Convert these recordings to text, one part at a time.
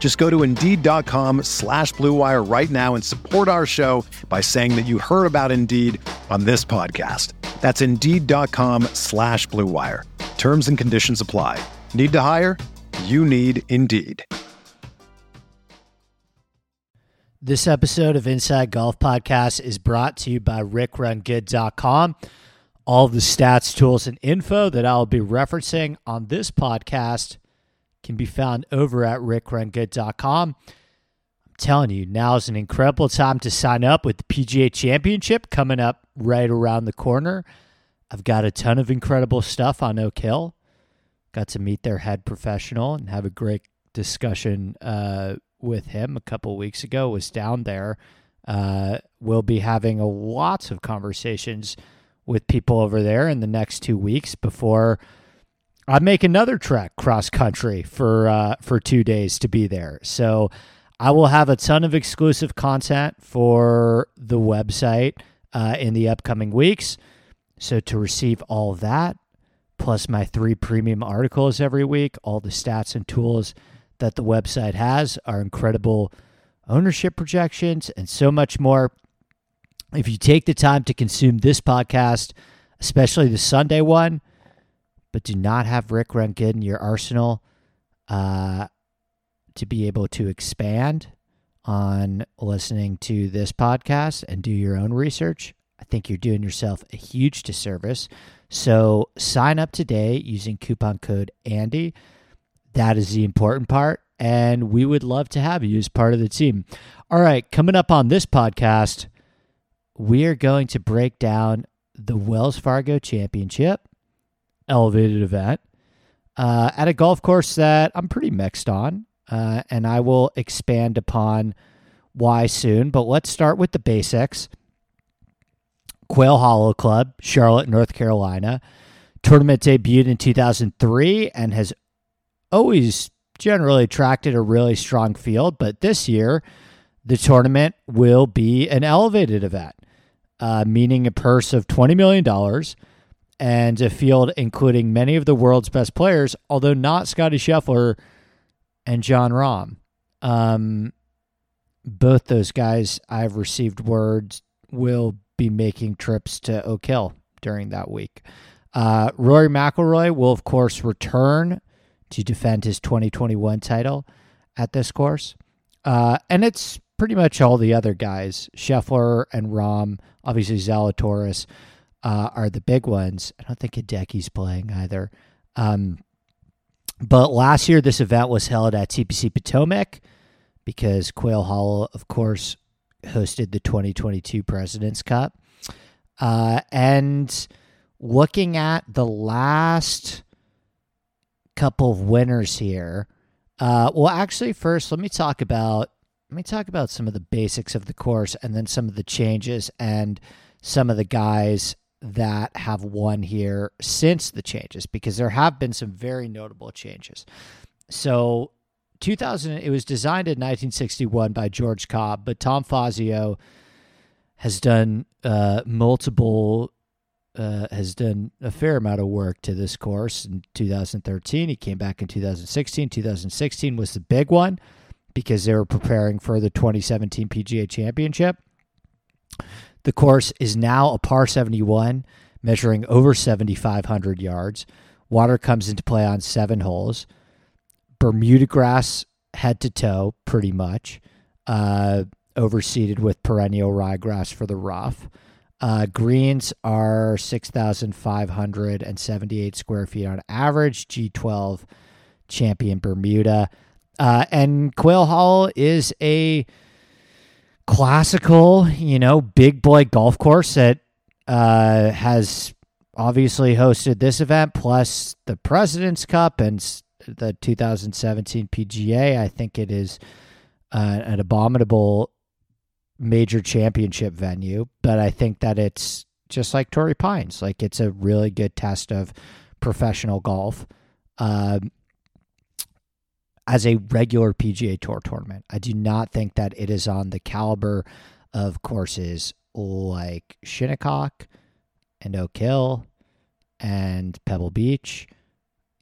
Just go to Indeed.com slash BlueWire right now and support our show by saying that you heard about Indeed on this podcast. That's Indeed.com slash BlueWire. Terms and conditions apply. Need to hire? You need Indeed. This episode of Inside Golf Podcast is brought to you by RickRunGood.com. All the stats, tools, and info that I'll be referencing on this podcast can be found over at rickrungood.com. I'm telling you, now is an incredible time to sign up with the PGA Championship coming up right around the corner. I've got a ton of incredible stuff on Oak Hill. Got to meet their head professional and have a great discussion uh, with him a couple weeks ago. Was down there. Uh, we'll be having a lots of conversations with people over there in the next two weeks before I make another trek cross country for uh, for two days to be there. So I will have a ton of exclusive content for the website uh, in the upcoming weeks. So to receive all that, plus my three premium articles every week, all the stats and tools that the website has, are incredible ownership projections, and so much more. If you take the time to consume this podcast, especially the Sunday one, but do not have Rick Good in your arsenal uh, to be able to expand on listening to this podcast and do your own research, I think you're doing yourself a huge disservice. So sign up today using coupon code Andy. That is the important part. And we would love to have you as part of the team. All right, coming up on this podcast, we are going to break down the Wells Fargo Championship elevated event uh, at a golf course that I'm pretty mixed on, uh, and I will expand upon why soon. But let's start with the basics. Quail Hollow Club, Charlotte, North Carolina. Tournament debuted in 2003 and has always generally attracted a really strong field, but this year the tournament will be an elevated event, uh, meaning a purse of $20 million and a field including many of the world's best players, although not Scottie Scheffler and Jon Rahm. Um, both those guys, I've received words, will be making trips to Oak Hill during that week. Uh, Rory McIlroy will, of course, return to defend his 2021 title at this course. Uh, and it's pretty much all the other guys, Scheffler and Rahm, obviously Zalatoris uh, are the big ones. I don't think Hideki's playing either. Um, but last year, this event was held at TPC Potomac because Quail Hollow, of course, hosted the 2022 President's Cup. Uh, and looking at the last couple of winners here, uh, well, actually, first let me talk about let me talk about some of the basics of the course and then some of the changes and some of the guys that have won here since the changes because there have been some very notable changes. So, 2000 it was designed in 1961 by George Cobb, but Tom Fazio has done uh, multiple uh, has done a fair amount of work to this course in 2013. He came back in 2016. 2016 was the big one because they were preparing for the 2017 PGA Championship. The course is now a par 71, measuring over 7,500 yards. Water comes into play on seven holes. Bermuda grass head to toe, pretty much, uh, overseeded with perennial ryegrass for the rough. Uh, greens are 6,578 square feet on average. G12 champion Bermuda. Uh, and Quail Hollow is a classical, you know, big boy golf course that uh, has obviously hosted this event plus the President's Cup and the 2017 PGA. I think it is uh, an abominable major championship venue, but I think that it's just like Torrey Pines. Like it's a really good test of professional golf um, as a regular PGA Tour tournament. I do not think that it is on the caliber of courses like Shinnecock and Oak Hill and Pebble Beach.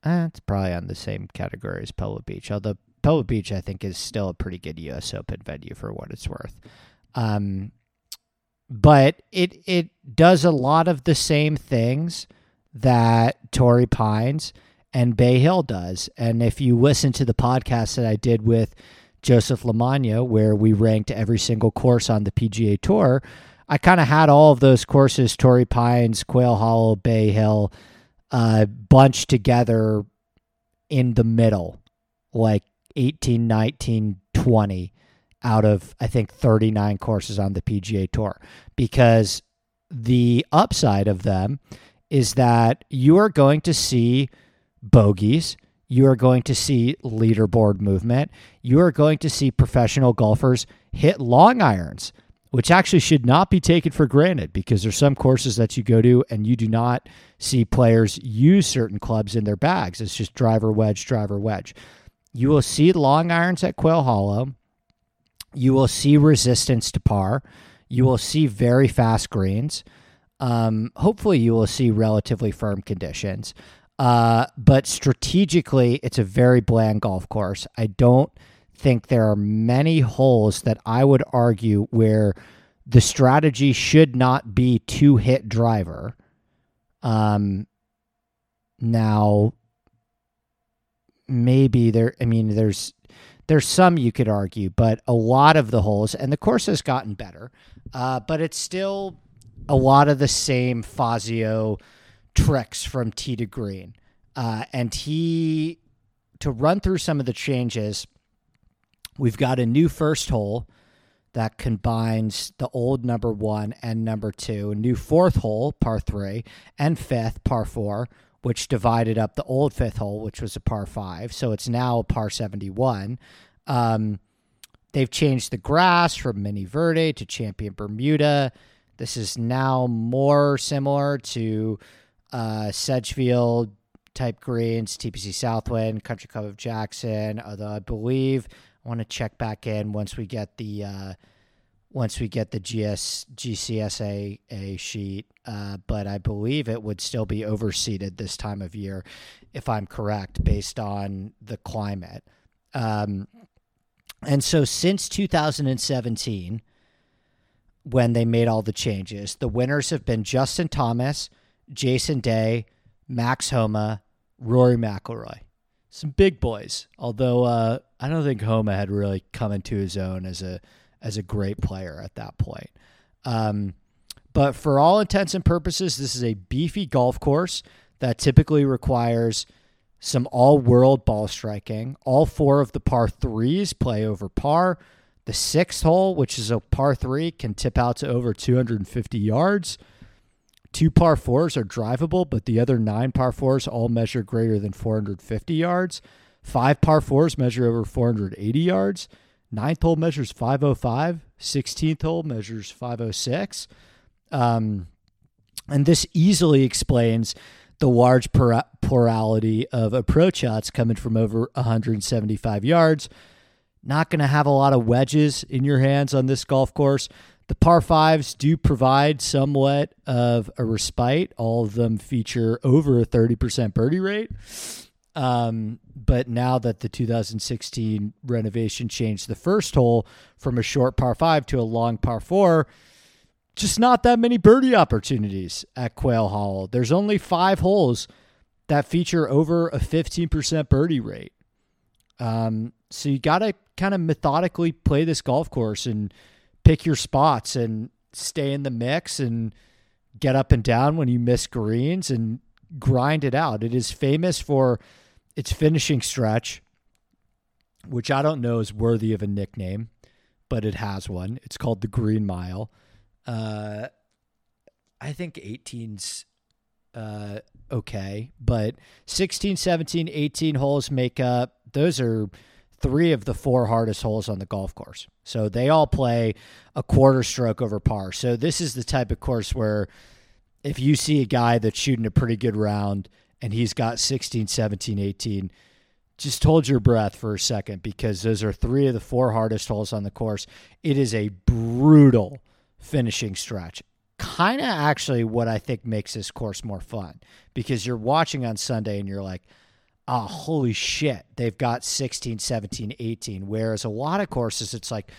Eh, it's probably on the same category as Pebble Beach, although Pebble Beach, I think, is still a pretty good U.S. Open venue for what it's worth. Um, but it it does a lot of the same things that Torrey Pines and Bay Hill does. And if you listen to the podcast that I did with Joseph LaMagna, where we ranked every single course on the PGA Tour, I kind of had all of those courses Torrey Pines, Quail Hollow, Bay Hill, uh, bunched together in the middle, like 18, 19, 20 out of, I think, 39 courses on the PGA Tour. Because the upside of them is that you are going to see bogeys. You are going to see leaderboard movement. You are going to see professional golfers hit long irons, which actually should not be taken for granted because there's some courses that you go to and you do not see players use certain clubs in their bags. It's just driver wedge, driver wedge. You will see long irons at Quail Hollow. You will see resistance to par. You will see very fast greens. Um, hopefully, you will see relatively firm conditions. Uh, but strategically, it's a very bland golf course. I don't think there are many holes that I would argue where the strategy should not be to hit driver. Um, now, maybe there. I mean, there's there's some you could argue, but a lot of the holes, and the course has gotten better, uh, but it's still a lot of the same Fazio tricks from tee to green. Uh, and he, to run through some of the changes, we've got a new first hole that combines the old number one and number two, a new fourth hole, par three, and fifth, par four, which divided up the old fifth hole, which was a par five. So it's now a par 71. Um, they've changed the grass from Mini Verde to Champion Bermuda. This is now more similar to uh, Sedgefield type greens, TPC Southwind, Country Club of Jackson. Although I believe I want to check back in once we get the uh, once we get the GS GCSA a sheet, uh, but I believe it would still be overseeded this time of year, if I'm correct, based on the climate. Um, and so since 2017, when they made all the changes, the winners have been Justin Thomas, Jason Day, Max Homa, Rory McIlroy. Some big boys, although uh, I don't think Homa had really come into his own as a as a great player at that point. Um, but for all intents and purposes, this is a beefy golf course that typically requires some all world ball striking. All four of the par threes play over par. The sixth hole, which is a par three, can tip out to over 250 yards. Two par fours are drivable, but the other nine par fours all measure greater than 450 yards. Five par fours measure over 480 yards. Ninth hole measures 505. 16th hole measures 506. Um, and this easily explains the large plurality of approach shots coming from over 175 yards. Not going to have a lot of wedges in your hands on this golf course. The par fives do provide somewhat of a respite. All of them feature over a 30% birdie rate. Um, but now that the 2016 renovation changed the first hole from a short par five to a long par four, just not that many birdie opportunities at Quail Hollow. There's only five holes that feature over a 15% birdie rate. Um, so you got to kind of methodically play this golf course and pick your spots and stay in the mix and get up and down when you miss greens and grind it out. It is famous for its finishing stretch, which I don't know is worthy of a nickname, but it has one. It's called the Green Mile. Uh, I think 18's uh, okay, but 16, 17, 18 holes make up. Those are three of the four hardest holes on the golf course. So they all play a quarter stroke over par. So this is the type of course where if you see a guy that's shooting a pretty good round and he's got 16, 17, 18, just hold your breath for a second because those are three of the four hardest holes on the course. It is a brutal finishing stretch. Kind of actually what I think makes this course more fun because you're watching on Sunday and you're like, oh, holy shit, they've got 16, 17, 18. Whereas a lot of courses, it's like,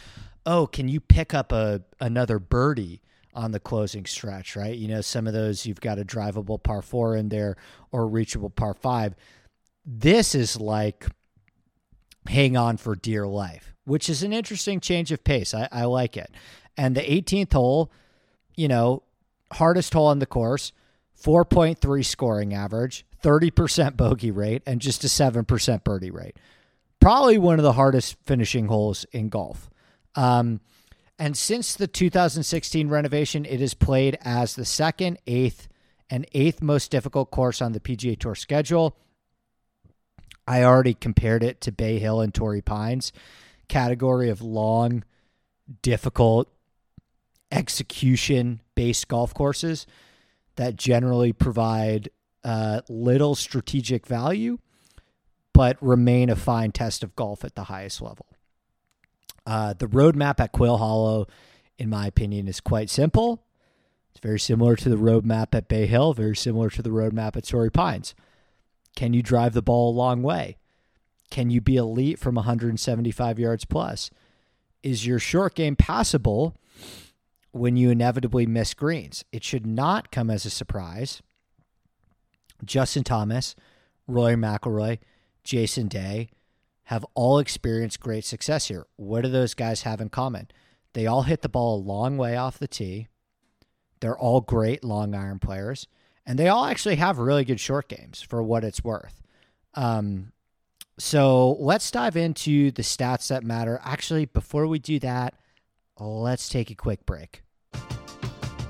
oh, can you pick up a another birdie on the closing stretch, right? You know, some of those you've got a drivable par four in there or reachable par five. This is like hang on for dear life, which is an interesting change of pace. I, I like it. And the 18th hole, you know, hardest hole on the course, 4.3 scoring average, 30% bogey rate, and just a 7% birdie rate. Probably one of the hardest finishing holes in golf. Um, and since the 2016 renovation, it is played as the second, eighth, and eighth most difficult course on the PGA Tour schedule. I already compared it to Bay Hill and Torrey Pines, category of long, difficult, execution based golf courses that generally provide uh, little strategic value, but remain a fine test of golf at the highest level. Uh, the roadmap at Quail Hollow, in my opinion, is quite simple. It's very similar to the roadmap at Bay Hill, very similar to the roadmap at Torrey Pines. Can you drive the ball a long way? Can you be elite from 175 yards plus? Is your short game passable when you inevitably miss greens? It should not come as a surprise. Justin Thomas, Rory McIlroy, Jason Day, have all experienced great success here. What do those guys have in common? They all hit the ball a long way off the tee. They're all great long iron players, and they all actually have really good short games for what it's worth. Um, so let's dive into the stats that matter. Actually, before we do that, let's take a quick break.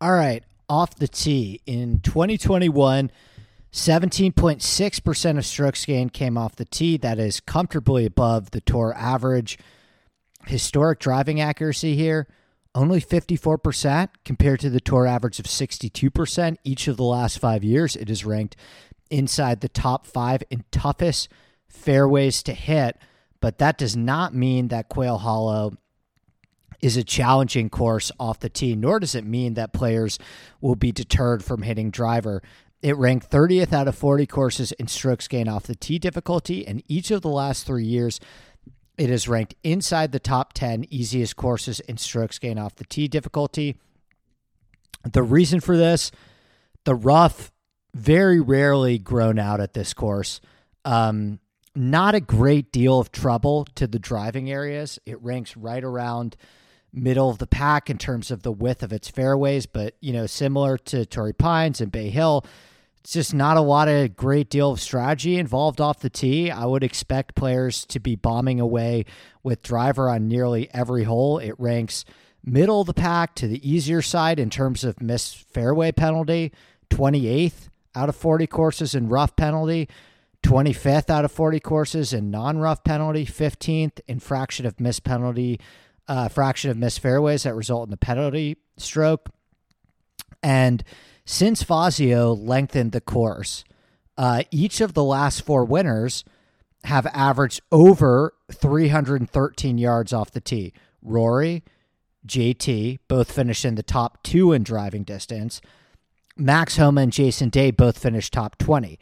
All right, off the tee. In 2021, 17.6% of strokes gained came off the tee. That is comfortably above the tour average. Historic driving accuracy here, only 54% compared to the tour average of 62% each of the last five years. It is ranked inside the top five in toughest fairways to hit, but that does not mean that Quail Hollow is a challenging course off the tee, nor does it mean that players will be deterred from hitting driver. It ranked 30th out of 40 courses in strokes gained off the tee difficulty, and each of the last three years, it is ranked inside the top 10 easiest courses in strokes gained off the tee difficulty. The reason for this, the rough, very rarely grown out at this course. Um, not a great deal of trouble to the driving areas. It ranks right around middle of the pack in terms of the width of its fairways, but you know, similar to Torrey Pines and Bay Hill, it's just not a lot of great deal of strategy involved off the tee. I would expect players to be bombing away with driver on nearly every hole. It ranks middle of the pack to the easier side in terms of missed fairway penalty, 28th out of 40 courses in rough penalty, 25th out of 40 courses in non-rough penalty, 15th in fraction of missed penalty, uh, fraction of missed fairways that result in the penalty stroke. And since Fazio lengthened the course, uh, each of the last four winners have averaged over 313 yards off the tee. Rory, JT both finished in the top two in driving distance. Max Homa and Jason Day both finished top 20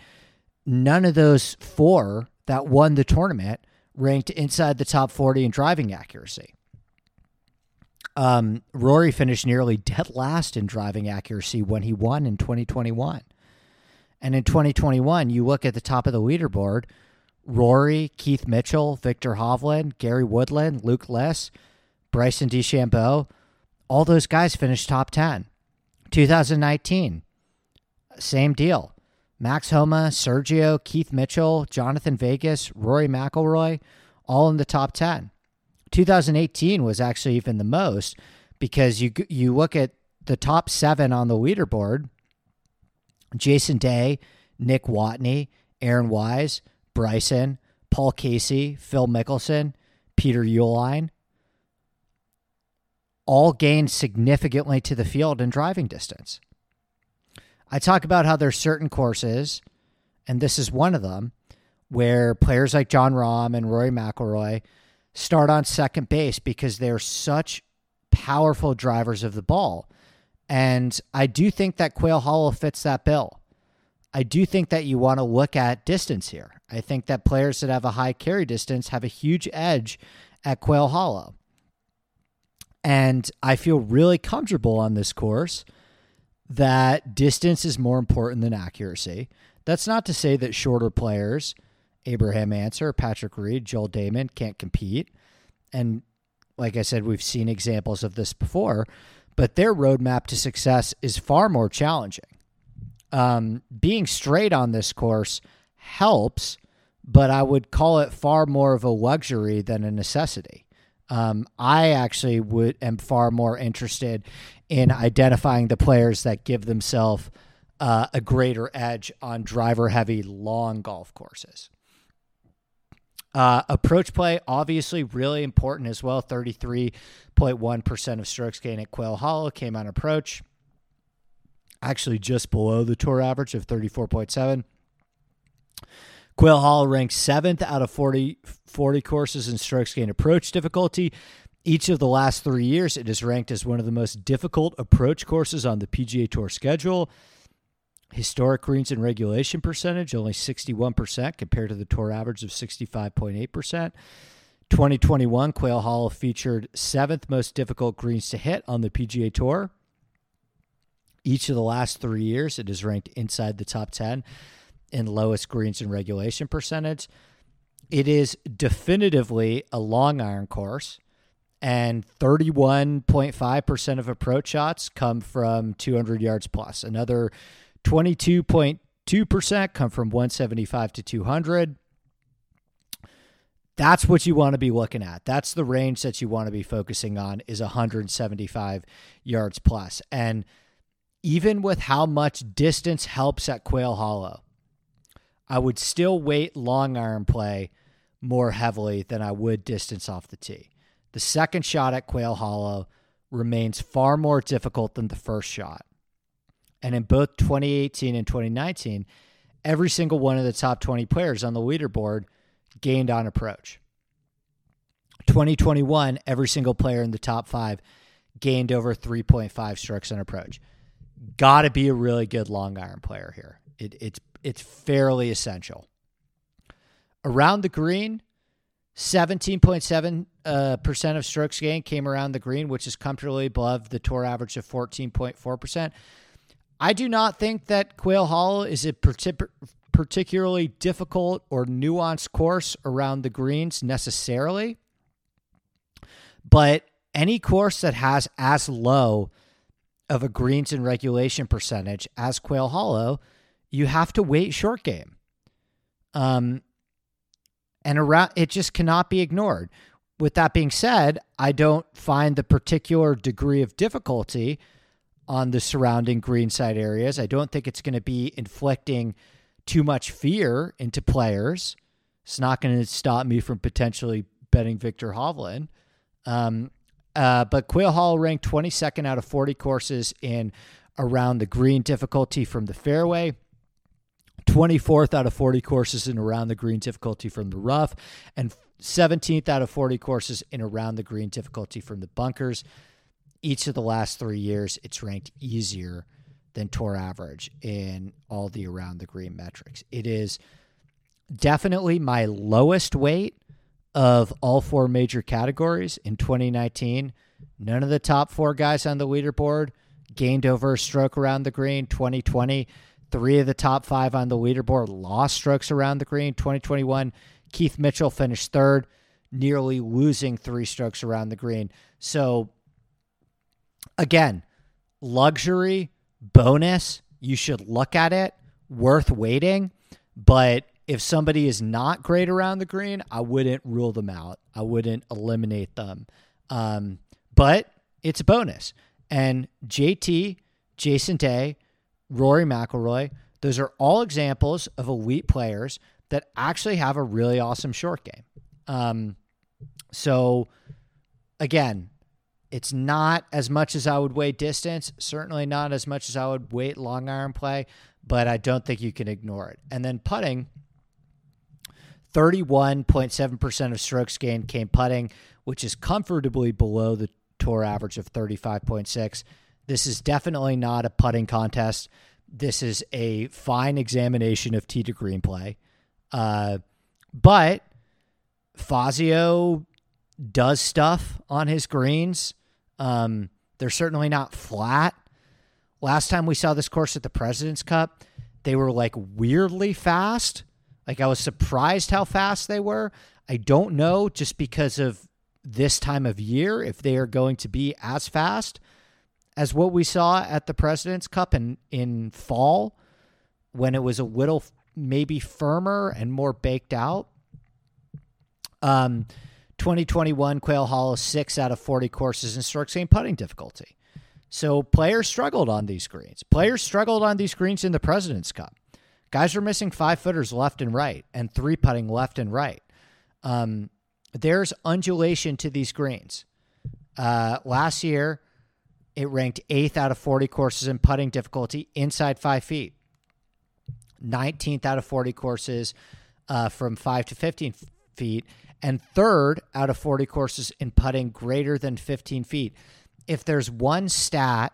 none of those four that won the tournament ranked inside the top 40 in driving accuracy. Um, Rory finished nearly dead last in driving accuracy when he won in 2021. And in 2021, you look at the top of the leaderboard Rory, Keith Mitchell, Viktor Hovland, Gary Woodland, Luke List, Bryson DeChambeau, all those guys finished top 10. 2019, same deal. Max Homa, Sergio, Keith Mitchell, Jhonattan Vegas, Rory McIlroy, all in the top 10. 2018 was actually even the most because you you look at the top seven on the leaderboard Jason Day, Nick Watney, Aaron Wise, Bryson, Paul Casey, Phil Mickelson, Peter Uihlein, all gained significantly to the field in driving distance. I talk about how there's certain courses, and this is one of them, where players like Jon Rahm and Rory McIlroy start on second base because they're such powerful drivers of the ball. And I do think that Quail Hollow fits that bill. I do think that you want to look at distance here. I think that players that have a high carry distance have a huge edge at Quail Hollow. And I feel really comfortable on this course that distance is more important than accuracy. That's not to say that shorter players, Abraham Ancer, Patrick Reed, Joel Dahmen can't compete. And like I said, we've seen examples of this before, but their roadmap to success is far more challenging. Um, being straight on this course helps, but I would call it far more of a luxury than a necessity. Um, I actually would am far more interested in identifying the players that give themselves uh, a greater edge on driver heavy long golf courses. Uh, approach play, obviously, really important as well. 33.1% of strokes gained at Quail Hollow came on approach, actually just below the tour average of 34.7. Quail Hollow ranks seventh out of 40, 40 courses in strokes gained approach difficulty. Each of the last three years, it is ranked as one of the most difficult approach courses on the PGA Tour schedule. Historic greens and regulation percentage, only 61% compared to the tour average of 65.8%. 2021, Quail Hollow featured seventh most difficult greens to hit on the PGA Tour. Each of the last three years, it is ranked inside the top 10 in lowest greens and regulation percentage. It is definitively a long iron course and 31.5% of approach shots come from 200 yards plus. Another 22.2% come from 175 to 200. That's what you want to be looking at. That's the range that you want to be focusing on is 175 yards plus. And even with how much distance helps at Quail Hollow, I would still weight long iron play more heavily than I would distance off the tee. The second shot at Quail Hollow remains far more difficult than the first shot. And in both 2018 and 2019, every single one of the top 20 players on the leaderboard gained on approach. 2021, every single player in the top five gained over 3.5 strokes on approach. Got to be a really good long iron player here. It, it's it's fairly essential. Around the green, 17.7 uh, percent of strokes gained came around the green, which is comfortably above the tour average of 14.4 percent. I do not think that Quail Hollow is a particularly difficult or nuanced course around the greens necessarily, but any course that has as low of a greens and regulation percentage as Quail Hollow, you have to weight short game. Um, and around it just cannot be ignored. With that being said, I don't find the particular degree of difficulty on the surrounding greenside areas. I don't think it's going to be inflicting too much fear into players. It's not going to stop me from potentially betting Viktor Hovland. Um, uh, but Quail Hollow ranked 22nd out of 40 courses in around the green difficulty from the fairway. 24th out of 40 courses in around the green difficulty from the rough, and 17th out of 40 courses in around the green difficulty from the bunkers. Each of the last three years, it's ranked easier than tour average in all the around the green metrics. It is definitely my lowest weight of all four major categories in 2019. None of the top four guys on the leaderboard gained over a stroke around the green. 2020, three of the top five on the leaderboard lost strokes around the green. 2021, Keith Mitchell finished third, nearly losing three strokes around the green. So, again, luxury bonus. You should look at it, worth weighting. But if somebody is not great around the green, I wouldn't rule them out. I wouldn't eliminate them. Um, but it's a bonus. And JT, Jason Day, Rory McIlroy, those are all examples of elite players that actually have a really awesome short game. Um, so again, it's not as much as I would weight distance, certainly not as much as I would weight long iron play, but I don't think you can ignore it. And then putting, 31.7% of strokes gained came putting, which is comfortably below the tour average of 35.6. This is definitely not a putting contest. This is a fine examination of tee to green play. Uh, but Fazio does stuff on his greens. Um, they're certainly not flat. Last time we saw this course at the President's Cup, they were like weirdly fast. Like I was surprised how fast they were. I don't know just because of this time of year if they are going to be as fast as what we saw at the President's Cup in in fall when it was a little maybe firmer and more baked out. Um 2021 Quail Hollow 6 out of 40 courses in strokes gained putting difficulty. So players struggled on these greens. Players struggled on these greens in the President's Cup. Guys are missing five footers left and right and three putting left and right. Um, there's undulation to these greens. Uh, last year, it ranked eighth out of 40 courses in putting difficulty inside five feet, 19th out of 40 courses uh, from five to 15 feet, and third out of 40 courses in putting greater than 15 feet. If there's one stat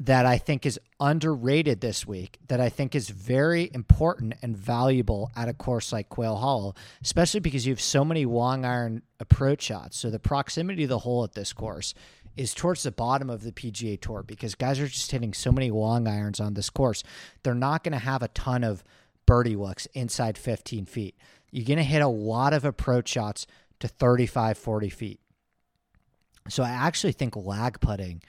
that I think is underrated this week, that I think is very important and valuable at a course like Quail Hollow, especially because you have so many long iron approach shots. So the proximity of the hole at this course is towards the bottom of the PGA Tour because guys are just hitting so many long irons on this course. They're not going to have a ton of birdie looks inside 15 feet. You're going to hit a lot of approach shots to 35, 40 feet. So I actually think lag putting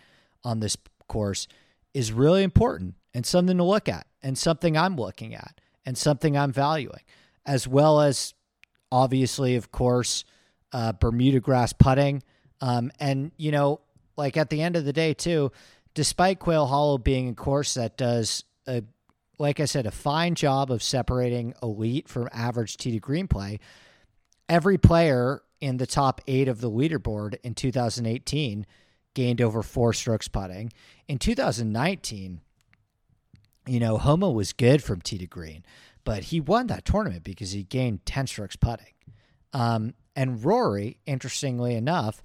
on this course is really important and something to look at and something I'm looking at and something I'm valuing, as well as obviously, of course, uh, Bermuda grass putting. Um, and, you know, like at the end of the day, too, despite Quail Hollow being a course that does, a, like I said, a fine job of separating elite from average to green play, every player in the top eight of the leaderboard in 2018 gained over four strokes putting. In 2019, you know, Homa was good from tee to green, but he won that tournament because he gained 10 strokes putting. Um, and Rory, interestingly enough,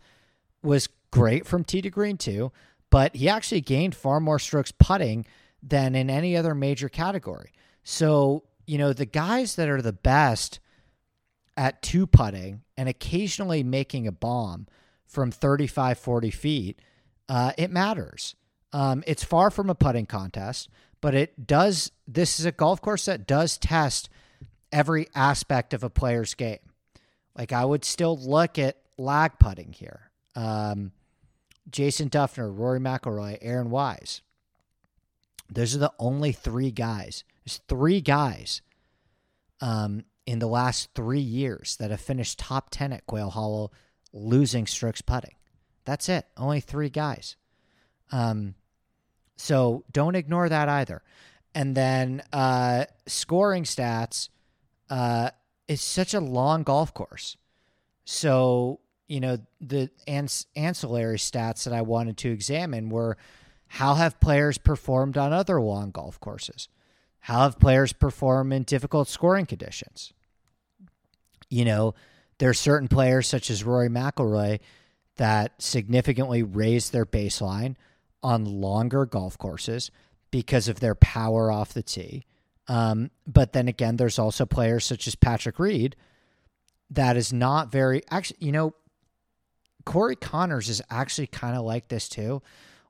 was great from tee to green too, but he actually gained far more strokes putting than in any other major category. So, you know, the guys that are the best at two putting and occasionally making a bomb from 35, 40 feet, uh, it matters. Um, it's far from a putting contest, but it does. This is a golf course that does test every aspect of a player's game. Like I would still look at lag putting here. Um, Jason Dufner, Rory McIlroy, Aaron Wise. Those are the only three guys. There's three guys um, in the last three years that have finished top 10 at Quail Hollow losing strokes putting. That's it. Only three guys. Um, so don't ignore that either. And then uh, scoring stats uh, is such a long golf course. So, you know, the ans- ancillary stats that I wanted to examine were how have players performed on other long golf courses? How have players performed in difficult scoring conditions? You know, there are certain players such as Rory McIlroy that significantly raise their baseline on longer golf courses because of their power off the tee. Um, but then again, there's also players such as Patrick Reed that is not very actually. You know, Corey Conners is actually kind of like this too.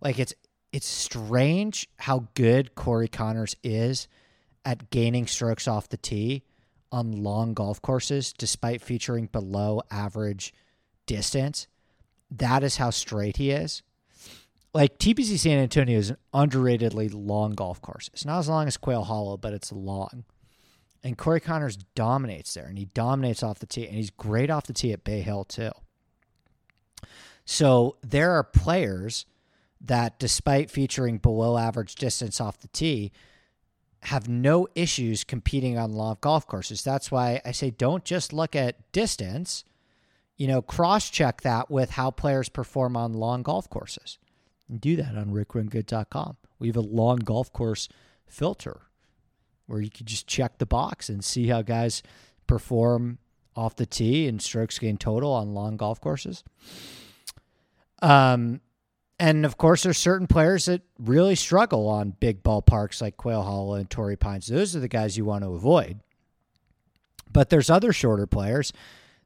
Like it's it's strange how good Corey Conners is at gaining strokes off the tee on long golf courses, despite featuring below average distance. That is how straight he is like TPC San Antonio is an underratedly long golf course. It's not as long as Quail Hollow, but it's long. And Corey Conners dominates there, and he dominates off the tee, and he's great off the tee at Bay Hill too. So there are players that, despite featuring below average distance off the tee, have no issues competing on long golf courses. That's why I say don't just look at distance. You know, cross check that with how players perform on long golf courses and do that on rickrungood.com. We have a long golf course filter where you can just check the box and see how guys perform off the tee and strokes gain total on long golf courses. Um, and of course, there's certain players that really struggle on big ballparks like Quail Hollow and Torrey Pines. Those are the guys you want to avoid. But there's other shorter players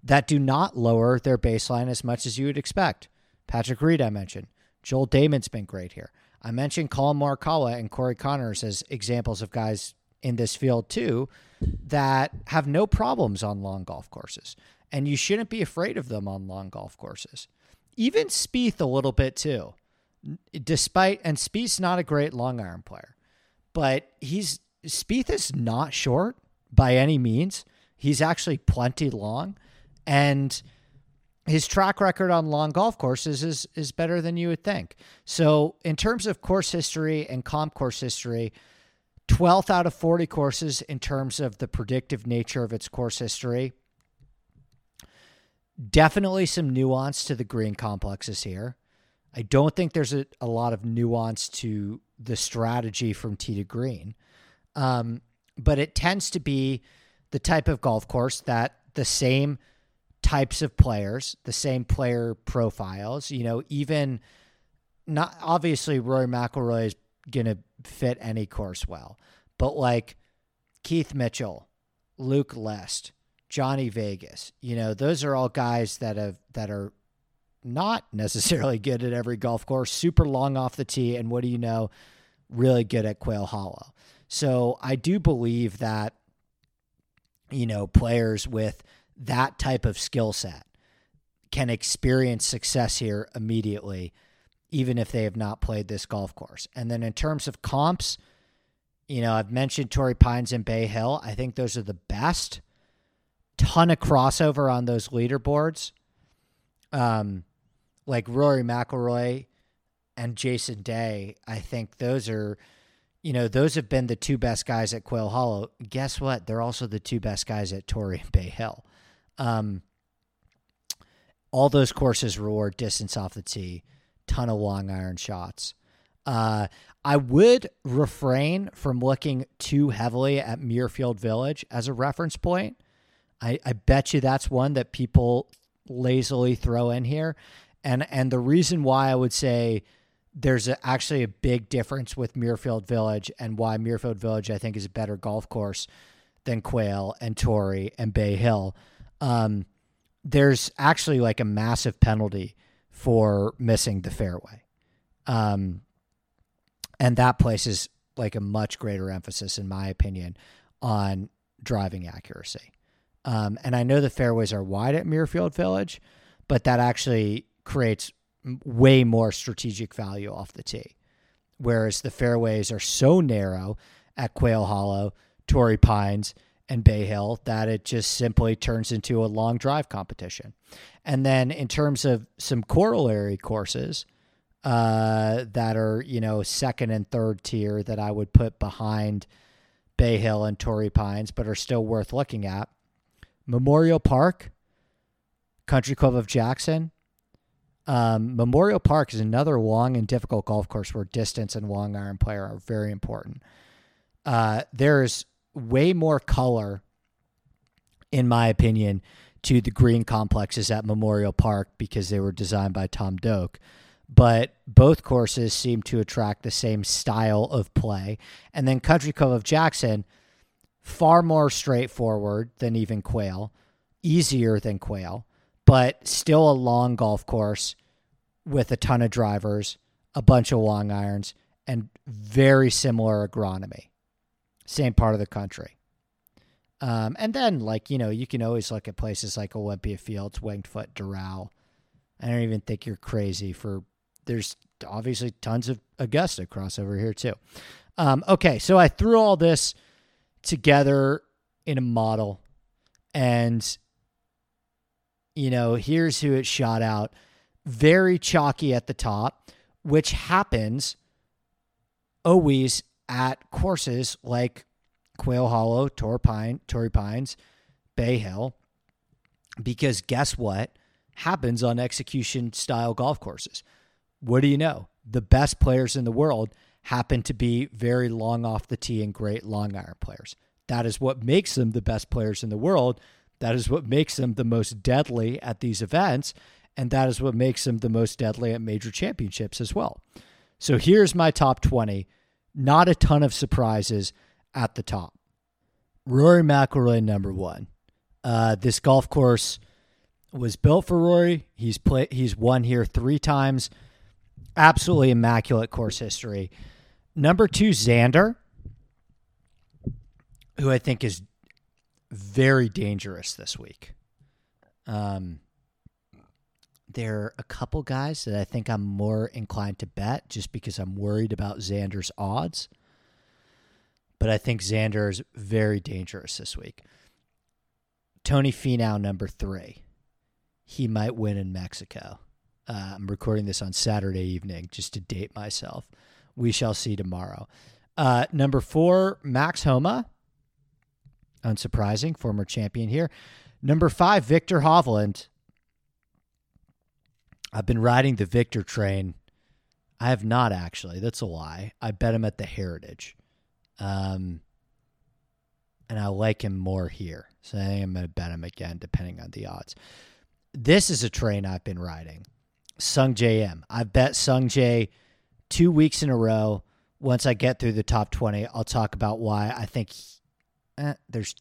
that do not lower their baseline as much as you would expect. Patrick Reed, I mentioned. Joel Dahmen's been great here. I mentioned Collin Morikawa and Corey Conners as examples of guys in this field too that have no problems on long golf courses, and you shouldn't be afraid of them on long golf courses. Even Spieth a little bit too, despite and Spieth's not a great long iron player, but he's Spieth is not short by any means. He's actually plenty long, and his track record on long golf courses is is better than you would think. So, in terms of course history and comp course history, 12th out of 40 courses in terms of the predictive nature of its course history. Definitely some nuance to the green complexes here. I don't think there's a, a lot of nuance to the strategy from tee to green. Um, but it tends to be the type of golf course that the same – types of players, the same player profiles. You know, even not obviously Rory McIlroy is gonna fit any course well, but like Keith Mitchell, Luke List, Johnny Vegas, you know, those are all guys that have that are not necessarily good at every golf course, super long off the tee, and what do you know, really good at Quail Hollow. So I do believe that, you know, players with that type of skill set can experience success here immediately, even if they have not played this golf course. And then in terms of comps, you know, I've mentioned Torrey Pines and Bay Hill. I think those are the best. Ton of crossover on those leaderboards. Um, like Rory McIlroy and Jason Day, I think those are, you know, those have been the two best guys at Quail Hollow. Guess what? They're also the two best guys at Torrey Bay Hill. Um, all those courses reward distance off the tee, ton of long iron shots. Uh, I would refrain from looking too heavily at Muirfield Village as a reference point. I, I bet you that's one that people lazily throw in here. And and the reason why I would say there's a, actually a big difference with Muirfield Village and why Muirfield Village I think is a better golf course than Quail and Torrey and Bay Hill. Um, there's actually like a massive penalty for missing the fairway. Um, and that places like a much greater emphasis, in my opinion, on driving accuracy. Um, and I know the fairways are wide at Muirfield Village, but that actually creates way more strategic value off the tee. Whereas the fairways are so narrow at Quail Hollow, Torrey Pines, and Bay Hill that it just simply turns into a long drive competition. And then in terms of some corollary courses uh, that are, you know, second and third tier that I would put behind Bay Hill and Torrey Pines, but are still worth looking at. Memorial Park, Country Club of Jackson. Um, Memorial Park is another long and difficult golf course where distance and long iron play are very important. Uh, there's way more color, in my opinion, to the green complexes at Memorial Park because they were designed by Tom Doak. But both courses seem to attract the same style of play. And then Country Club of Jackson, far more straightforward than even Quail, easier than Quail, but still a long golf course with a ton of drivers, a bunch of long irons, and very similar agronomy same part of the country. Um, and then, like, you know, you can always look at places like Olympia Fields, Winged Foot, Doral. I don't even think you're crazy for, there's obviously tons of Augusta crossover here too. Um, okay, so I threw all this together in a model, and, you know, here's who it shot out. Very chalky at the top, which happens always at courses like Quail Hollow, Tor Pine, Torrey Pines, Bay Hill, because guess what happens on execution style golf courses? What do you know? The best players in the world happen to be very long off the tee and great long iron players. That is what makes them the best players in the world. That is what makes them the most deadly at these events. And that is what makes them the most deadly at major championships as well. So here's my top 20 not a ton of surprises at the top. Rory McIlroy, number one. Uh, this golf course was built for Rory. He's played. He's won here three times. Absolutely immaculate course history. Number two, Xander, who I think is very dangerous this week. Um, there are a couple guys that I think I'm more inclined to bet just because I'm worried about Xander's odds. But I think Xander is very dangerous this week. Tony Finau, number three. He might win in Mexico. Uh, I'm recording this on Saturday evening just to date myself. We shall see tomorrow. Uh, number four, Max Homa. Unsurprising, former champion here. Number five, Viktor Hovland. I've been riding the Viktor train. I have not actually. That's a lie. I bet him at the Heritage. Um, and I like him more here. So I I'm going to bet him again, depending on the odds. This is a train I've been riding. Sungjae Im. I've bet Sungjae two weeks in a row. Once I get through the top 20, I'll talk about why I think eh, there's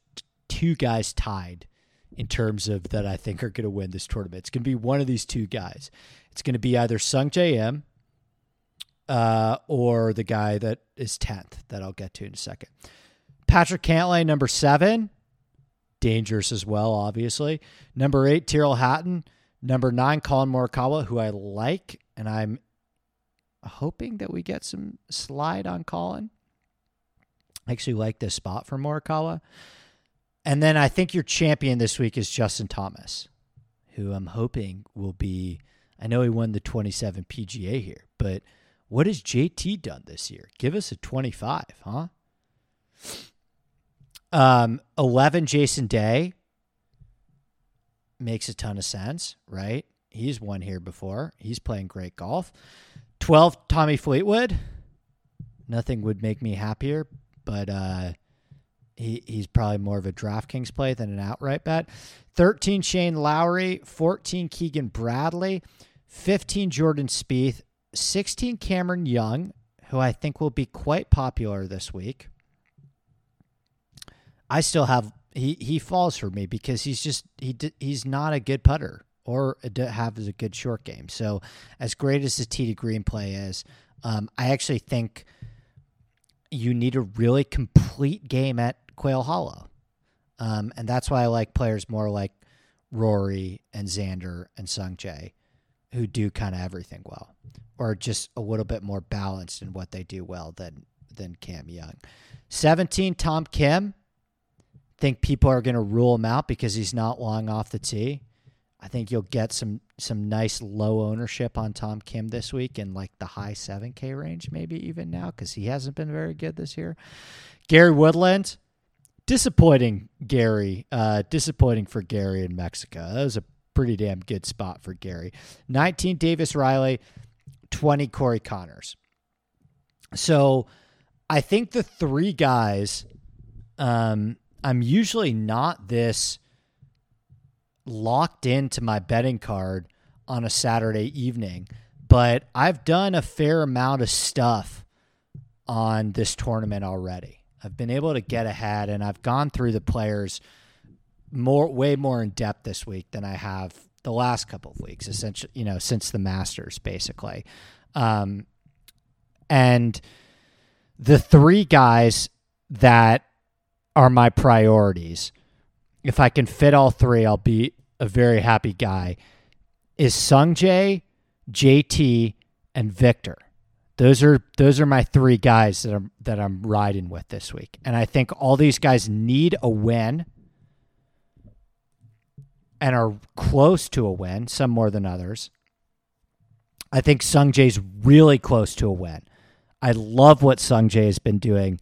two guys tied in terms of that I think are going to win this tournament. It's going to be one of these two guys. It's going to be either Sungjae Im uh, or the guy that is 10th that I'll get to in a second. Patrick Cantlay, number seven, dangerous as well, obviously. Number eight, Tyrrell Hatton. Number nine, Collin Morikawa, who I like, and I'm hoping that we get some slide on Collin. Actually like this spot for Morikawa. And then I think your champion this week is Justin Thomas, who I'm hoping will be. I know he won the 27 PGA here, but what has JT done this year? Give us a 25, huh? Um, 11 Jason Day makes a ton of sense, right? He's won here before. He's playing great golf. 12 Tommy Fleetwood. Nothing would make me happier, but uh he, he's probably more of a DraftKings play than an outright bet. 13 Shane Lowry, 14 Keegan Bradley, 15 Jordan Spieth, 16 Cameron Young, who I think will be quite popular this week. I still have he he falls for me because he's just he he's not a good putter or have a good short game. So as great as the tee to green play is, um, I actually think you need a really complete game at Quail Hollow, um, and that's why I like players more like Rory and Xander and Sung Jae, who do kind of everything well, or just a little bit more balanced in what they do well than than Cam Young. Seventeen, Tom Kim think people are going to rule him out because he's not long off the tee. I think you'll get some some nice low ownership on Tom Kim this week in like the high 7K range, maybe even now, because he hasn't been very good this year. Gary Woodland, disappointing Gary, uh, disappointing for Gary in Mexico. That was a pretty damn good spot for Gary. 19 Davis Riley, 20 Corey Conners. So I think the three guys um, I'm usually not this locked into my betting card on a Saturday evening, but I've done a fair amount of stuff on this tournament already. I've been able to get ahead and I've gone through the players more way more in depth this week than I have the last couple of weeks, essentially, you know, since the Masters basically. Um, and the three guys that are my priorities. If I can fit all three, I'll be a very happy guy. Is Sungjae, JT, and Viktor. Those are those are my three guys that I'm that I'm riding with this week. And I think all these guys need a win and are close to a win, some more than others. I think Sungjae's really close to a win. I love what Sungjae has been doing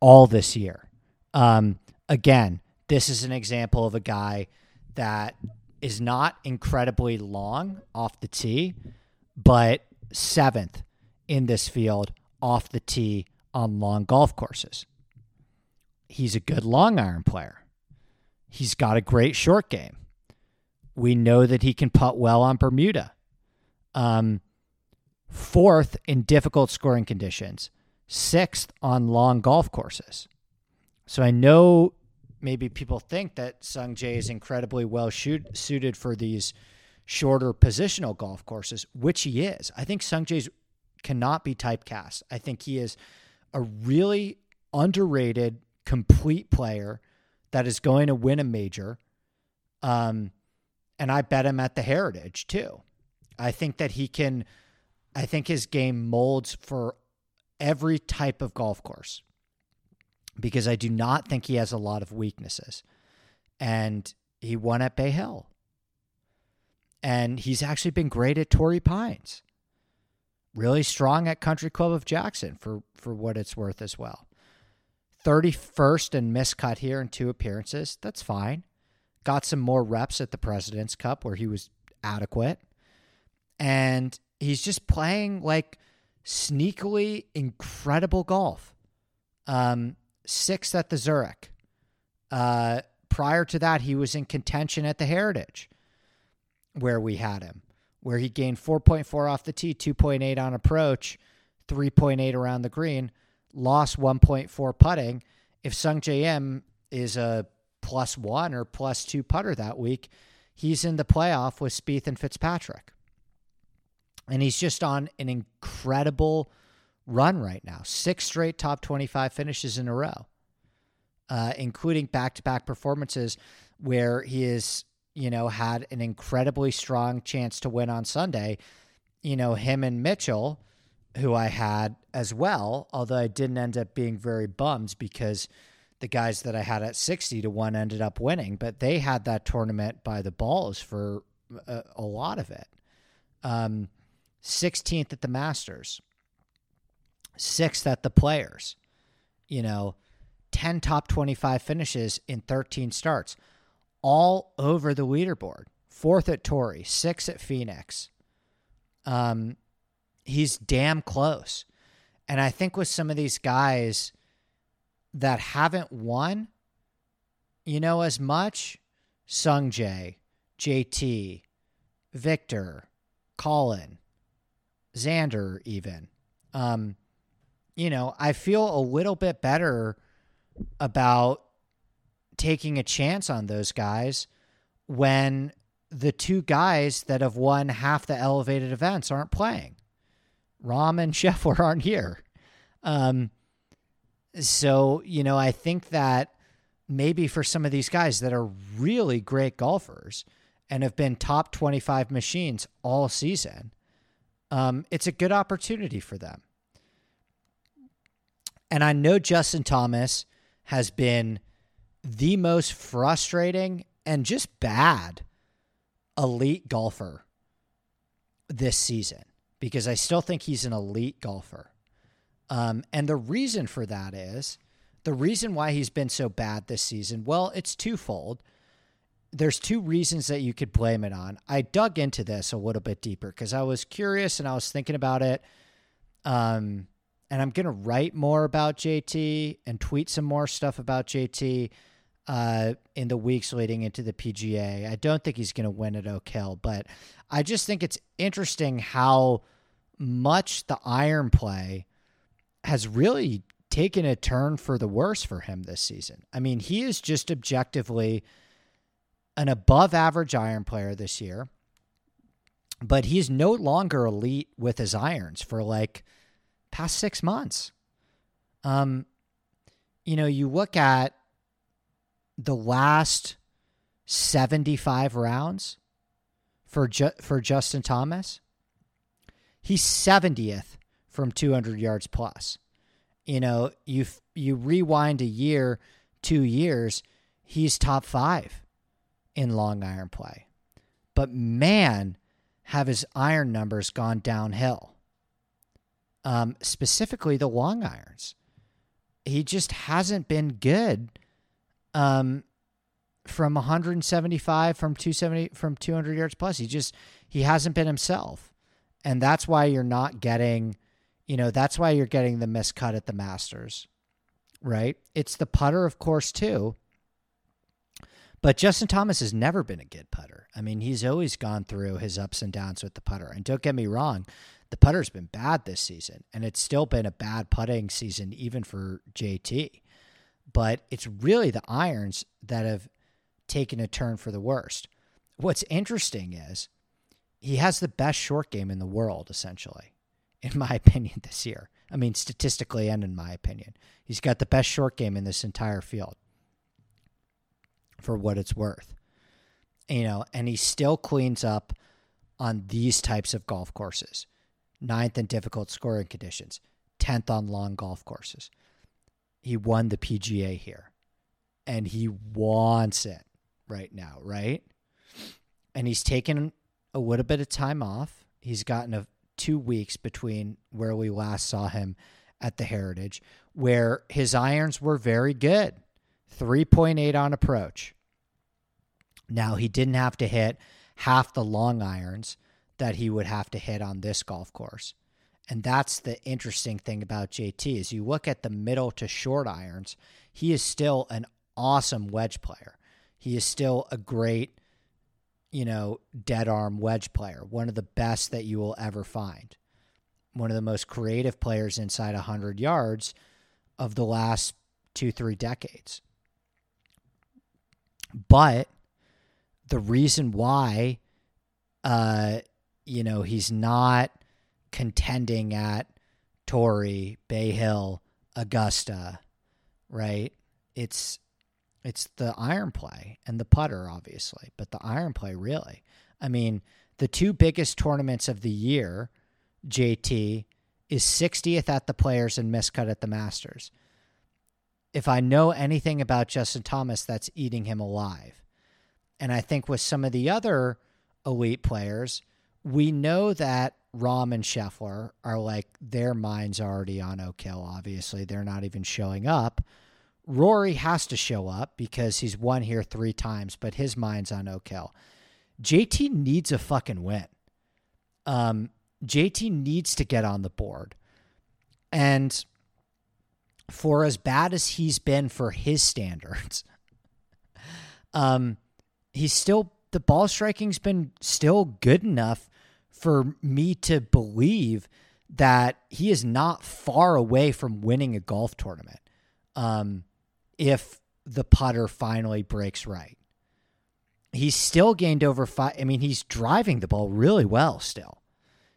all this year. Um, again, this is an example of a guy that is not incredibly long off the tee, but seventh in this field off the tee on long golf courses. He's a good long iron player. He's got a great short game. We know that he can putt well on Bermuda. Um, fourth in difficult scoring conditions, sixth on long golf courses. So I know maybe people think that Sung Jae is incredibly well shoot, suited for these shorter positional golf courses, which he is. I think Sung Jae cannot be typecast. I think he is a really underrated, complete player that is going to win a major. Um, and I bet him at the Heritage too. I think that he can. I think his game molds for every type of golf course because I do not think he has a lot of weaknesses. And he won at Bay Hill. And he's actually been great at Torrey Pines. Really strong at Country Club of Jackson for, for what it's worth as well. 31st and miscut here in two appearances. That's fine. Got some more reps at the President's Cup where he was adequate. And he's just playing like sneakily incredible golf. Um, sixth at the Zurich. Uh, prior to that, he was in contention at the Heritage, where we had him, where he gained 4.4 off the tee, 2.8 on approach, 3.8 around the green, lost 1.4 putting. If Sungjae Im is a plus one or plus two putter that week, he's in the playoff with Spieth and Fitzpatrick. And he's just on an incredible run right now. Six straight top 25 finishes in a row, uh, including back to back performances where he has, you know, had an incredibly strong chance to win on Sunday. You know, him and Mitchell, who I had as well, although I didn't end up being very bummed because the guys that I had at 60 to 1 ended up winning, but they had that tournament by the balls for a, a lot of it. Um, 16th at the Masters sixth at the players, you know, 10 top 25 finishes in 13 starts, all over the leaderboard. Fourth at Torrey, sixth at Phoenix. Um, he's damn close. And I think with some of these guys that haven't won, you know, as much, Sung Jae, JT, Viktor, Collin, Xander, even. Um, you know, I feel a little bit better about taking a chance on those guys when the two guys that have won half the elevated events aren't playing. Rahm and Scheffler aren't here. Um, so, you know, I think that maybe for some of these guys that are really great golfers and have been top 25 machines all season, um, it's a good opportunity for them. And I know Justin Thomas has been the most frustrating and just bad elite golfer this season because I still think he's an elite golfer. Um, and the reason for that is the reason why he's been so bad this season, well, it's twofold. There's two reasons that you could blame it on. I dug into this a little bit deeper because I was curious and I was thinking about it. Um, and I'm going to write more about JT and tweet some more stuff about JT uh, in the weeks leading into the PGA. I don't think he's going to win at Oak Hill, but I just think it's interesting how much the iron play has really taken a turn for the worse for him this season. I mean, he is just objectively an above average iron player this year, but he's no longer elite with his irons for like past six months. Um, you know, you look at the last 75 rounds for Ju- for Justin Thomas. He's 70th from 200 yards plus. You know, you you rewind a year, 2 years, he's top 5 in long iron play. But man, have his iron numbers gone downhill. Um, specifically the long irons. He just hasn't been good um, from 175 from 270 from 200 yards plus. He just he hasn't been himself. And that's why you're not getting, you know, that's why you're getting the miscut at the Masters. Right? It's the putter of course too. But Justin Thomas has never been a good putter. I mean, he's always gone through his ups and downs with the putter. And don't get me wrong, the putter's been bad this season, and it's still been a bad putting season even for JT but it's really the irons that have taken a turn for the worst. What's interesting is he has the best short game in the world, essentially, in my opinion, this year. I mean, statistically and in my opinion. He's got the best short game in this entire field for what it's worth. You know, and he still cleans up on these types of golf courses ninth in difficult scoring conditions, 10th on long golf courses he won the PGA here and he wants it right now, right? And he's taken a little bit of time off. He's gotten a two weeks between where we last saw him at the Heritage, where his irons were very good. 3.8 on approach. Now, he didn't have to hit half the long irons that he would have to hit on this golf course. And that's the interesting thing about JT is you look at the middle to short irons, he is still an awesome wedge player. He is still a great, you know, dead arm wedge player, one of the best that you will ever find. One of the most creative players inside 100 yards of the last 2-3 decades. But the reason why uh you know, he's not contending at Torrey, Bay Hill, Augusta, right? It's it's the iron play and the putter, obviously, but the iron play really. I mean, the two biggest tournaments of the year, JT, is 60th at the Players and miscut at the Masters. If I know anything about Justin Thomas, that's eating him alive. And I think with some of the other elite players, we know that Rahm and Scheffler are like their minds already on Oak Hill. Obviously, they're not even showing up. Rory has to show up because he's won here three times, but his mind's on Oak Hill. JT needs a fucking win. Um, JT needs to get on the board. And for as bad as he's been for his standards, um, he's still the ball striking's been still good enough for me to believe that he is not far away from winning a golf tournament um, if the putter finally breaks right. He's still gained over five. I mean, he's driving the ball really well still.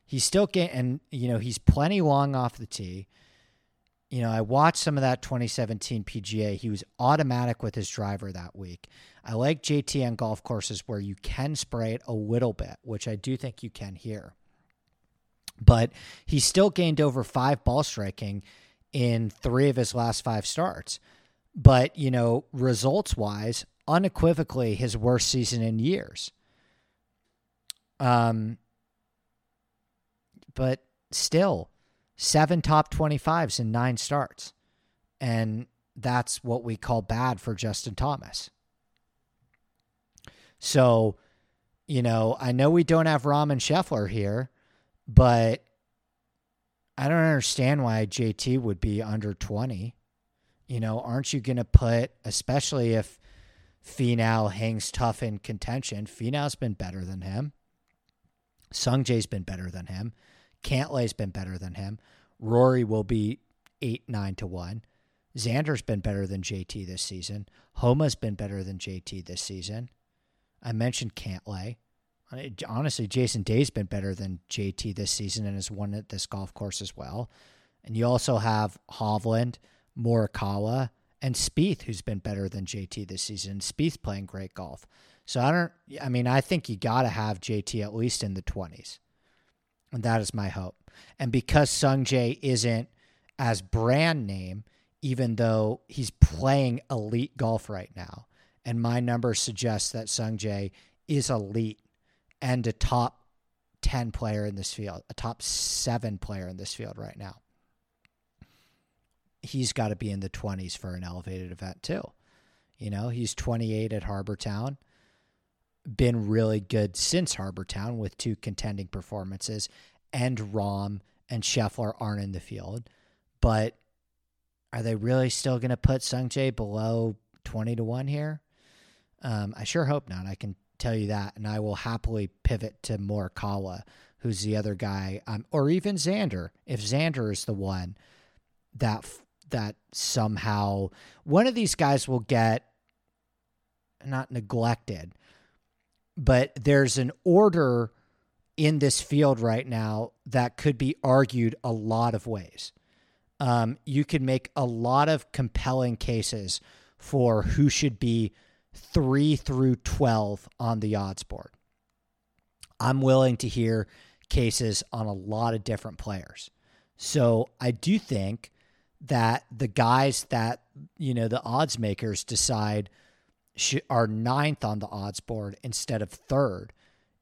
He's still getting, and you know, he's plenty long off the tee. You know, I watched some of that 2017 PGA. He was automatic with his driver that week. I like JT on golf courses where you can spray it a little bit, which I do think you can here. But he still gained over five ball striking in three of his last five starts. But, you know, results wise, unequivocally his worst season in years. Um, but still, seven top 25s in nine starts. And that's what we call bad for Justin Thomas. So, you know, I know we don't have Rahm and Scheffler here, but I don't understand why JT would be under 20. You know, aren't you going to put, especially if Finau hangs tough in contention, Finau's been better than him. Sungjae's been better than him. Cantlay's been better than him. Rory will be eight, nine to one. Xander's been better than JT this season. Homa's been better than JT this season. I mentioned Cantlay. Honestly, Jason Day's been better than JT this season and has won at this golf course as well. And you also have Hovland, Morikawa, and Spieth, who's been better than JT this season. Spieth playing great golf. So I don't. I mean, I think you got to have JT at least in the twenties. And that is my hope. And because Sung Jae isn't as brand name, even though he's playing elite golf right now, and my numbers suggest that Sungjae is elite and a top 10 player in this field, a top seven player in this field right now. He's got to be in the 20s for an elevated event, too. You know, he's 28 at Harbour Town been really good since Harbour Town with two contending performances, and Rahm and Scheffler aren't in the field. But are they really still going to put Sungjae below 20 to 1 here? Um, I sure hope not. I can tell you that. And I will happily pivot to Morikawa, who's the other guy, um, or even Xander, if Xander is the one that that somehow one of these guys will get not neglected but there's an order in this field right now that could be argued a lot of ways. Um, you could make a lot of compelling cases for who should be three through 12 on the odds board. I'm willing to hear cases on a lot of different players. So I do think that the guys that, you know, the odds makers decide – are ninth on the odds board instead of third.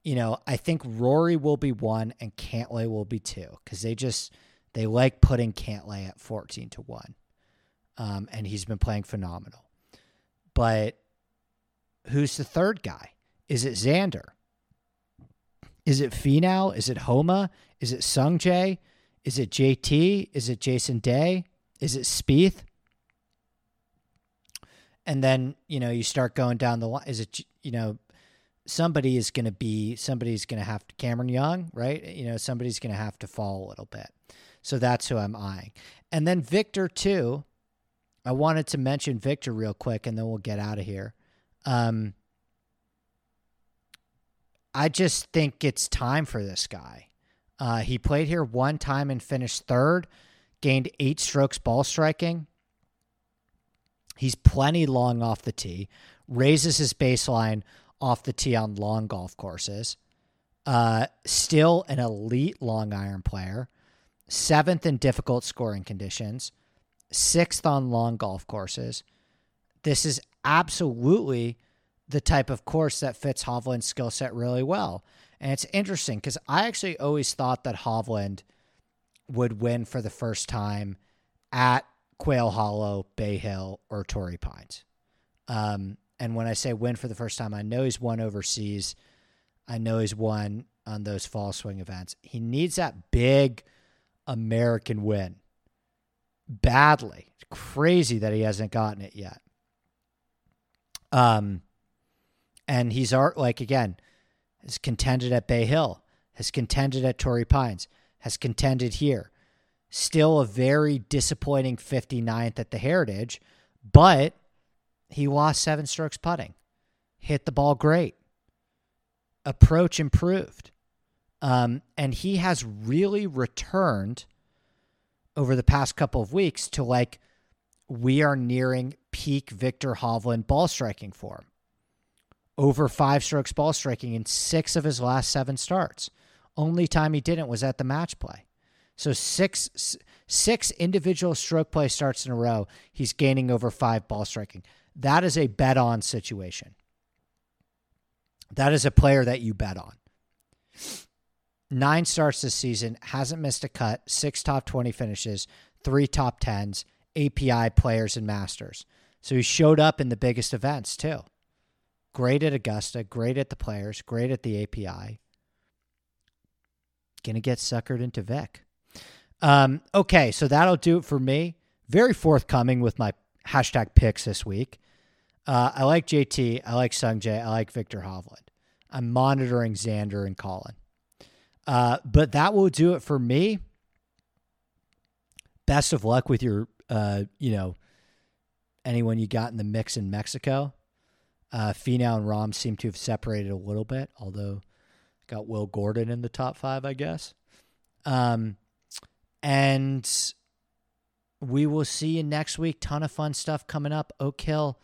You know, I think Rory will be one and Cantlay will be two because they just they like putting Cantlay at fourteen to one, um, and he's been playing phenomenal. But who's the third guy? Is it Xander? Is it Finau? Is it Homa? Is it Sungjae? Is it JT? Is it Jason Day? Is it Spieth? and then you know you start going down the line. Is it you know somebody is going to be somebody's going to have to Cameron Young, right? You know somebody's going to have to fall a little bit. So that's who I'm eyeing, and then Viktor too. I wanted to mention Viktor real quick, and then we'll get out of here. Um, I just think it's time for this guy. Uh, he played here one time and finished third, gained eight strokes ball striking. He's plenty long off the tee, raises his baseline off the tee on long golf courses. Uh, still an elite long iron player, seventh in difficult scoring conditions, sixth on long golf courses. This is absolutely the type of course that fits Hovland's skill set really well. And it's interesting because I actually always thought that Hovland would win for the first time at Quail Hollow, Bay Hill, or Torrey Pines. Um, and when I say win for the first time, I know he's won overseas. I know he's won on those fall swing events. He needs that big American win badly. It's crazy that he hasn't gotten it yet. Um, and he's art like again, has contended at Bay Hill, has contended at Torrey Pines, has contended here. Still a very disappointing 59th at the Heritage, but he lost seven strokes putting. Hit the ball great. Approach improved. Um, and he has really returned over the past couple of weeks to like we are nearing peak Viktor Hovland ball striking form. Over five strokes ball striking in six of his last seven starts. Only time he didn't was at the match play. So six six individual stroke play starts in a row, he's gaining over five ball striking. That is a bet on situation. That is a player that you bet on. Nine starts this season, hasn't missed a cut, six top 20 finishes, three top 10s, API players and masters. So he showed up in the biggest events too. Great at Augusta, great at the players, great at the API. Gonna get suckered into Vic. Um, okay, so that'll do it for me. Very forthcoming with my hashtag picks this week. Uh, I like JT. I like Sungjae. I like Viktor Hovland. I'm monitoring Xander and Collin. Uh, but that will do it for me. Best of luck with your, uh, you know, anyone you got in the mix in Mexico. Uh, Finau and Rahm seem to have separated a little bit, although got Will Gordon in the top five, I guess. Um, and we will see you next week. Ton of fun stuff coming up. Oak Hill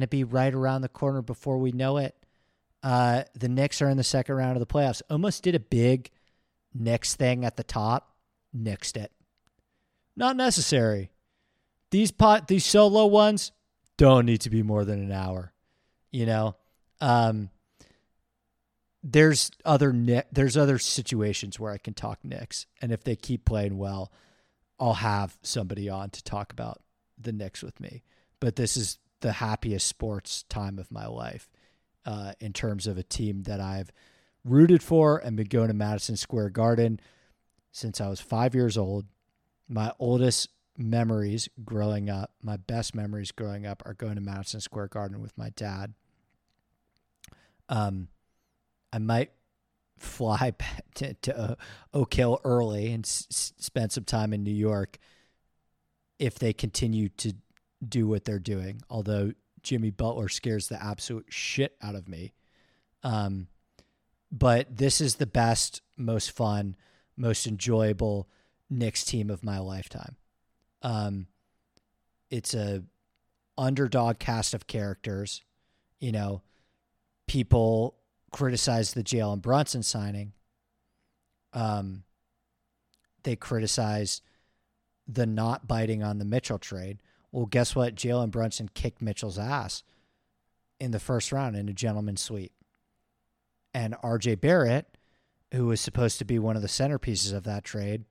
to be right around the corner before we know it. Uh, the Knicks are in the second round of the playoffs. Almost did a big Knicks thing at the top. Nixed it. Not necessary. These pot these solo ones don't need to be more than an hour. You know, um, there's other there's other situations where I can talk Knicks, and if they keep playing well, I'll have somebody on to talk about the Knicks with me. But this is the happiest sports time of my life uh, in terms of a team that I've rooted for and been going to Madison Square Garden since I was five years old. My oldest memories growing up, my best memories growing up, are going to Madison Square Garden with my dad. Um, I might fly to, to uh, Oak Hill early and s- spend some time in New York if they continue to do what they're doing. Although Jimmy Butler scares the absolute shit out of me. Um, but this is the best, most fun, most enjoyable Knicks team of my lifetime. Um, it's a underdog cast of characters. You know, people criticize the Jalen Brunson signing. Um, they criticize the not biting on the Mitchell trade. Well, guess what? Jalen Brunson kicked Mitchell's ass in the first round in a gentleman's sweep. And RJ Barrett, who was supposed to be one of the centerpieces of that trade,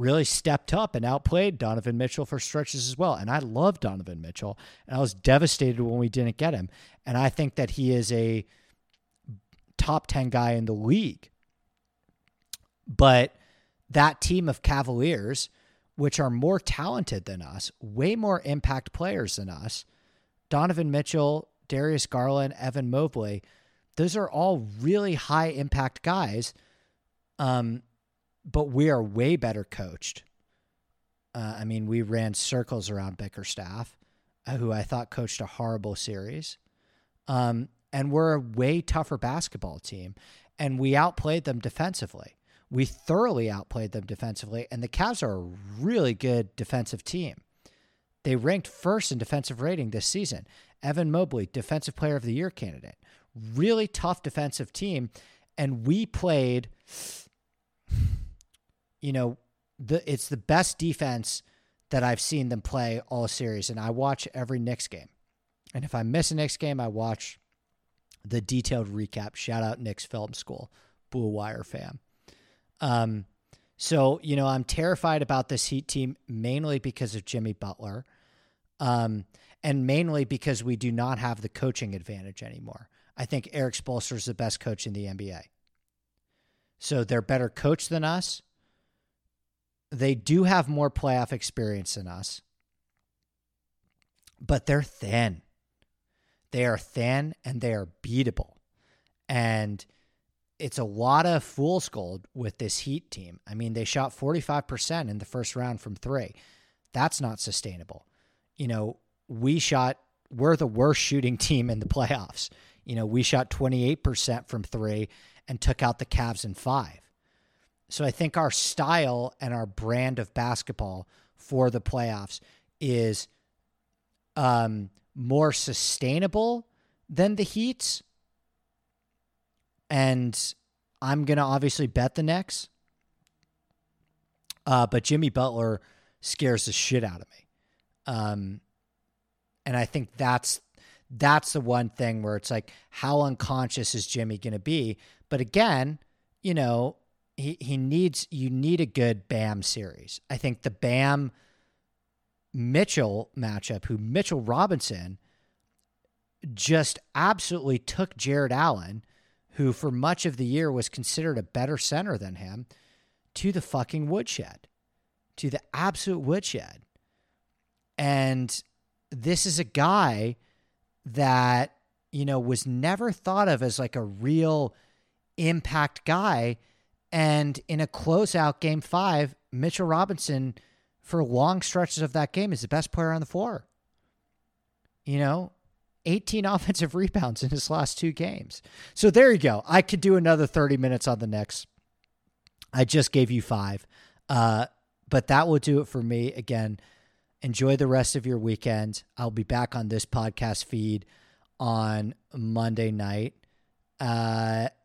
really stepped up and outplayed Donovan Mitchell for stretches as well. And I love Donovan Mitchell. And I was devastated when we didn't get him. And I think that he is a top 10 guy in the league. But that team of Cavaliers which are more talented than us, way more impact players than us. Donovan Mitchell, Darius Garland, Evan Mobley, those are all really high impact guys. Um, but we are way better coached. Uh, I mean, we ran circles around Bickerstaff, uh, who I thought coached a horrible series. Um, and we're a way tougher basketball team, and we outplayed them defensively. We thoroughly outplayed them defensively, and the Cavs are a really good defensive team. They ranked first in defensive rating this season. Evan Mobley, Defensive Player of the Year candidate. Really tough defensive team. And we played, you know, the it's the best defense that I've seen them play all series. And I watch every Knicks game. And if I miss a Knicks game, I watch the detailed recap. Shout out Knicks Film School, Blue Wire fam. Um, so, you know, I'm terrified about this Heat team mainly because of Jimmy Butler, um, and mainly because we do not have the coaching advantage anymore. I think Erik Spoelstra is the best coach in the NBA. So they're better coached than us. They do have more playoff experience than us, but they're thin. They are thin and they are beatable. And it's a lot of fool's gold with this Heat team. I mean, they shot 45% in the first round from three. That's not sustainable. You know, we shot, we're the worst shooting team in the playoffs. You know, we shot 28% from three and took out the Cavs in five. So I think our style and our brand of basketball for the playoffs is um, more sustainable than the Heat's and I'm gonna obviously bet the Knicks. Uh, but Jimmy Butler scares the shit out of me, um, and I think that's that's the one thing where it's like, how unconscious is Jimmy gonna be? But again, you know, he he needs you need a good Bam series. I think the Bam Mitchell matchup, who Mitchell Robinson just absolutely took Jarrett Allen who for much of the year was considered a better center than him, to the fucking woodshed, to the absolute woodshed. And this is a guy that, you know, was never thought of as like a real impact guy. And in a closeout game five, Mitchell Robinson, for long stretches of that game, is the best player on the floor. You know, 18 offensive rebounds in his last two games. So there you go. I could do another 30 minutes on the Knicks. I just gave you five. Uh, but that will do it for me. Again, enjoy the rest of your weekend. I'll be back on this podcast feed on Monday night. Uh,